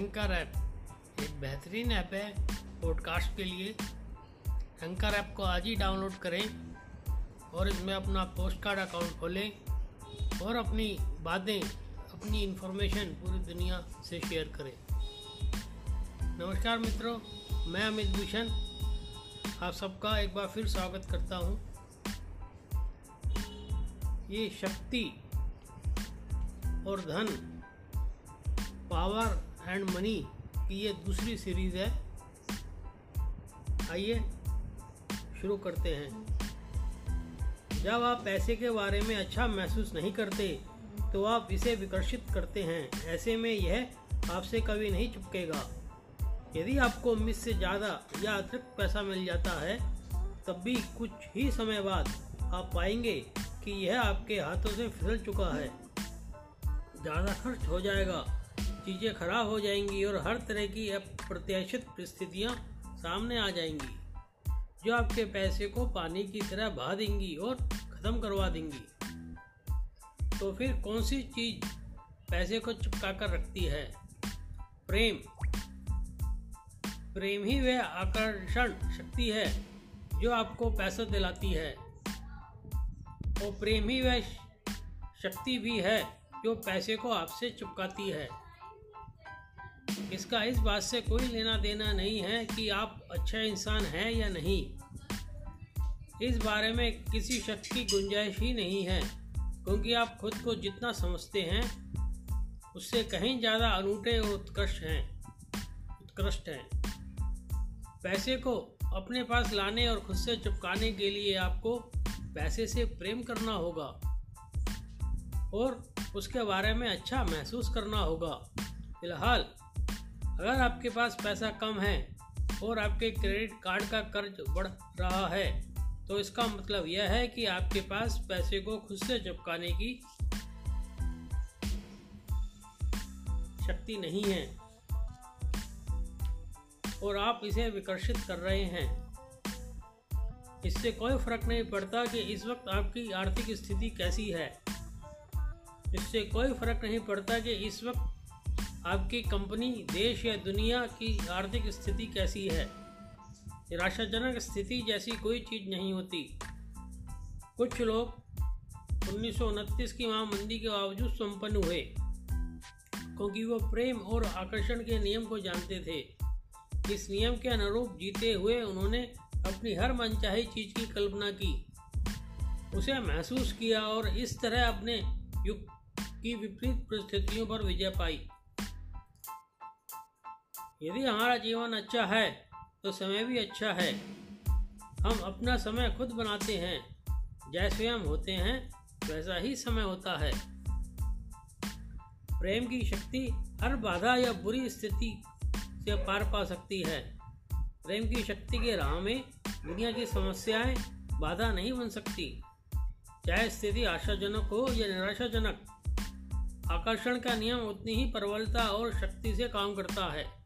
Anchor app. एक बेहतरीन app है पॉडकास्ट के लिए। एंकर ऐप को आज ही डाउनलोड करें और इसमें अपना पोस्ट कार्ड अकाउंट खोलें और अपनी बातें, अपनी इन्फॉर्मेशन पूरी दुनिया से शेयर करें। नमस्कार मित्रों, मैं अमित भूषण। आप सबका एक बार फिर स्वागत करता हूँ। ये शक्ति और धन पावर एंड मनी की ये दूसरी सीरीज़ है। आइए, शुरू करते हैं। जब आप पैसे के बारे में अच्छा महसूस नहीं करते तो आप इसे विकर्षित करते हैं। ऐसे में यह आपसे कभी नहीं चुपकेगा। यदि आपको उम्मीद से ज़्यादा या अतिरिक्त पैसा मिल जाता है, तब भी कुछ ही समय बाद आप पाएँगे कि यह आपके हाथों से फिसल चुका है। ज़्यादा खर्च हो जाएगा। चीज़ें खराब हो जाएँगी और हर तरह की अप्रत्याशित परिस्थितियाँ सामने आ जाएँगी, जो आपके पैसे को पानी की तरह बहा देंगी और ख़त्म करवा देंगी। तो फिर कौन सी चीज़ पैसे को चिपका कर रखती है? प्रेम। प्रेम ही वह आकर्षण शक्ति है जो आपको पैसा दिलाती है। और प्रेम ही वह शक्ति भी है जो पैसे को आपसे चिपकाती है। इसका इस बात से कोई लेना देना नहीं है कि आप अच्छा इंसान हैं या नहीं। इस बारे में किसी शक की गुंजाइश ही नहीं है, क्योंकि आप खुद को जितना समझते हैं, उससे कहीं ज़्यादा अनूठे और उत्कृष्ट हैं उत्कृष्ट हैं। पैसे को अपने पास लाने और खुद से चिपकाने के लिए आपको पैसे से प्रेम करना होगा, और उसके बारे में अच्छा महसूस करना होगा। फ़िलहाल अगर आपके पास पैसा कम है और आपके क्रेडिट कार्ड का कर्ज बढ़ रहा है तो इसका मतलब यह है कि आपके पास पैसे को खुद से चिपकाने की शक्ति नहीं है और आप इसे विकर्षित कर रहे हैं। इससे कोई फ़र्क नहीं पड़ता कि इस वक्त आपकी आर्थिक स्थिति कैसी है। इससे कोई फ़र्क नहीं पड़ता कि इस वक्त आपकी कंपनी, देश या दुनिया की आर्थिक स्थिति कैसी है? निराशाजनक स्थिति जैसी कोई चीज़ नहीं होती। कुछ लोग उन्नीस सौ उनतीस की महामंदी के बावजूद संपन्न हुए, क्योंकि वो प्रेम और आकर्षण के नियम को जानते थे। इस नियम के अनुरूप जीते हुए उन्होंने अपनी हर मनचाही चीज़ की कल्पना की। उसे महसूस किया और इस तरह अपने युग की विपरीत परिस्थितियों पर विजय पाई। यदि हमारा जीवन अच्छा है तो समय भी अच्छा है। हम अपना समय खुद बनाते हैं। जैसे हम होते हैं, वैसा ही समय होता है। प्रेम की शक्ति हर बाधा या बुरी स्थिति से पार पा सकती है। प्रेम की शक्ति के राह में दुनिया की समस्याएँ बाधा नहीं बन सकती। चाहे स्थिति आशाजनक हो या निराशाजनक, आकर्षण का नियम उतनी ही प्रबलता और शक्ति से काम करता है।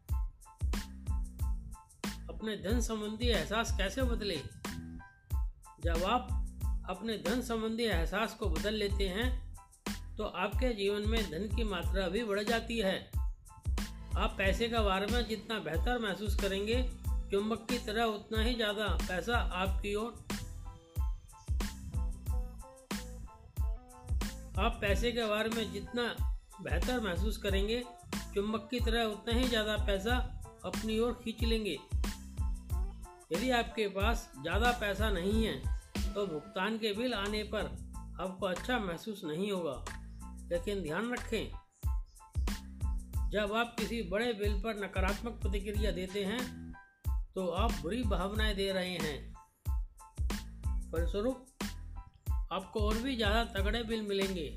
अपने धन संबंधी एहसास कैसे बदले? जब आप अपने धन संबंधी एहसास को बदल लेते हैं तो आपके जीवन में धन की मात्रा भी बढ़ जाती है। आप पैसे का बारे में जितना बेहतर महसूस करेंगे, चुंबक की तरह उतना ही ज़्यादा पैसा आपकी ओर। आप पैसे के बारे में जितना बेहतर महसूस करेंगे, चुंबक की तरह उतना ही ज़्यादा पैसा अपनी ओर खींच लेंगे। यदि आपके पास ज़्यादा पैसा नहीं है तो भुगतान के बिल आने पर आपको अच्छा महसूस नहीं होगा। लेकिन ध्यान रखें, जब आप किसी बड़े बिल पर नकारात्मक प्रतिक्रिया देते हैं तो आप बुरी भावनाएँ दे रहे हैं। फलस्वरूप, आपको और भी ज़्यादा तगड़े बिल मिलेंगे।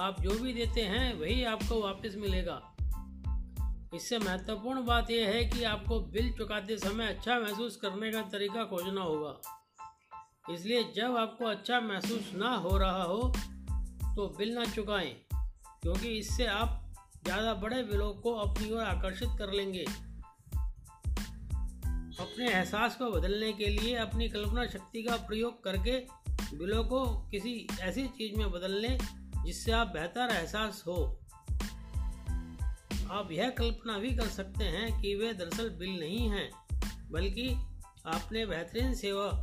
आप जो भी देते हैं, वही आपको वापस मिलेगा। इससे महत्वपूर्ण बात यह है कि आपको बिल चुकाते समय अच्छा महसूस करने का तरीका खोजना होगा। इसलिए जब आपको अच्छा महसूस ना हो रहा हो तो बिल ना चुकाएँ, क्योंकि इससे आप ज़्यादा बड़े बिलों को अपनी ओर आकर्षित कर लेंगे। अपने एहसास को बदलने के लिए अपनी कल्पना शक्ति का प्रयोग करके बिलों को किसी ऐसी चीज़ में बदल लें जिससे आप बेहतर एहसास हो। आप यह कल्पना भी कर सकते हैं कि वे दरअसल बिल नहीं हैं, बल्कि आपने बेहतरीन सेवा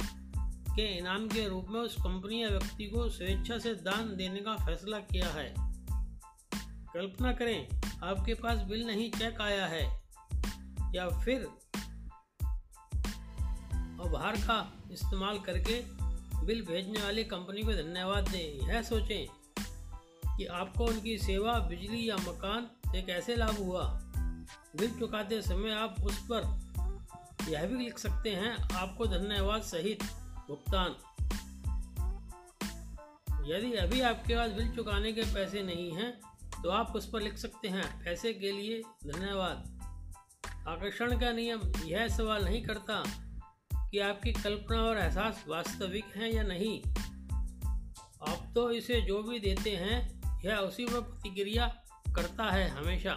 के इनाम के रूप में उस कंपनी या व्यक्ति को स्वेच्छा से दान देने का फैसला किया है। कल्पना करें, आपके पास बिल नहीं चेक आया है, या फिर आभार का इस्तेमाल करके बिल भेजने वाली कंपनी को धन्यवाद दें। यह सोचें कि आपको उनकी सेवा, बिजली या मकान से कैसे लाभ हुआ? बिल चुकाते समय आप उस पर यह भी लिख सकते हैं, आपको धन्यवाद सहित भुगतान। यदि अभी आपके पास बिल चुकाने के पैसे नहीं हैं तो आप उस पर लिख सकते हैं, पैसे के लिए धन्यवाद। आकर्षण का नियम यह सवाल नहीं करता कि आपकी कल्पना और एहसास वास्तविक हैं या नहीं। आप तो इसे जो भी देते हैं, यह उसी पर प्रतिक्रिया करता है हमेशा।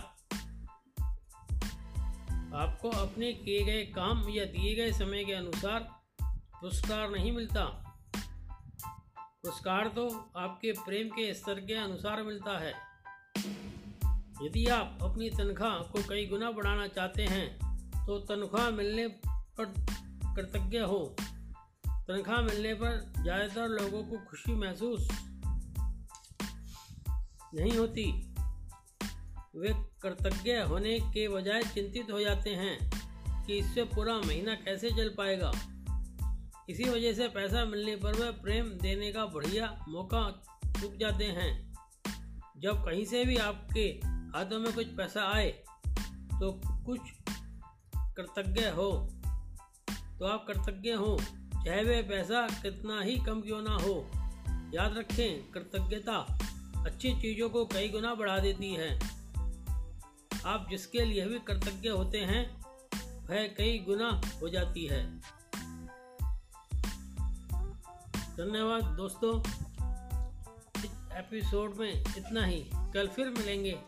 आपको अपने किए गए काम या दिए गए समय के अनुसार पुरस्कार नहीं मिलता। पुरस्कार तो आपके प्रेम के स्तर के अनुसार मिलता है। यदि आप अपनी तनख्वाह को कई गुना बढ़ाना चाहते हैं तो तनख्वाह मिलने पर कृतज्ञ हो। तनख्वाह मिलने पर ज़्यादातर लोगों को खुशी महसूस नहीं होती। कृतज्ञ होने के बजाय चिंतित हो जाते हैं कि इससे पूरा महीना कैसे चल पाएगा। इसी वजह से पैसा मिलने पर वे प्रेम देने का बढ़िया मौका चुक जाते हैं। जब कहीं से भी आपके हाथों में कुछ पैसा आए तो कुछ कृतज्ञ हो तो आप कृतज्ञ हो। चाहे वह पैसा कितना ही कम क्यों ना हो, याद रखें कृतज्ञता अच्छी चीज़ों को कई गुना बढ़ा देती है। आप जिसके लिए भी कृतज्ञ होते हैं, वह कई गुना हो जाती है। धन्यवाद दोस्तों। इस एपिसोड में इतना ही। कल फिर मिलेंगे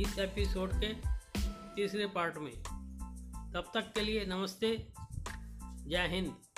इस एपिसोड के तीसरे पार्ट में। तब तक के लिए नमस्ते। जय हिंद।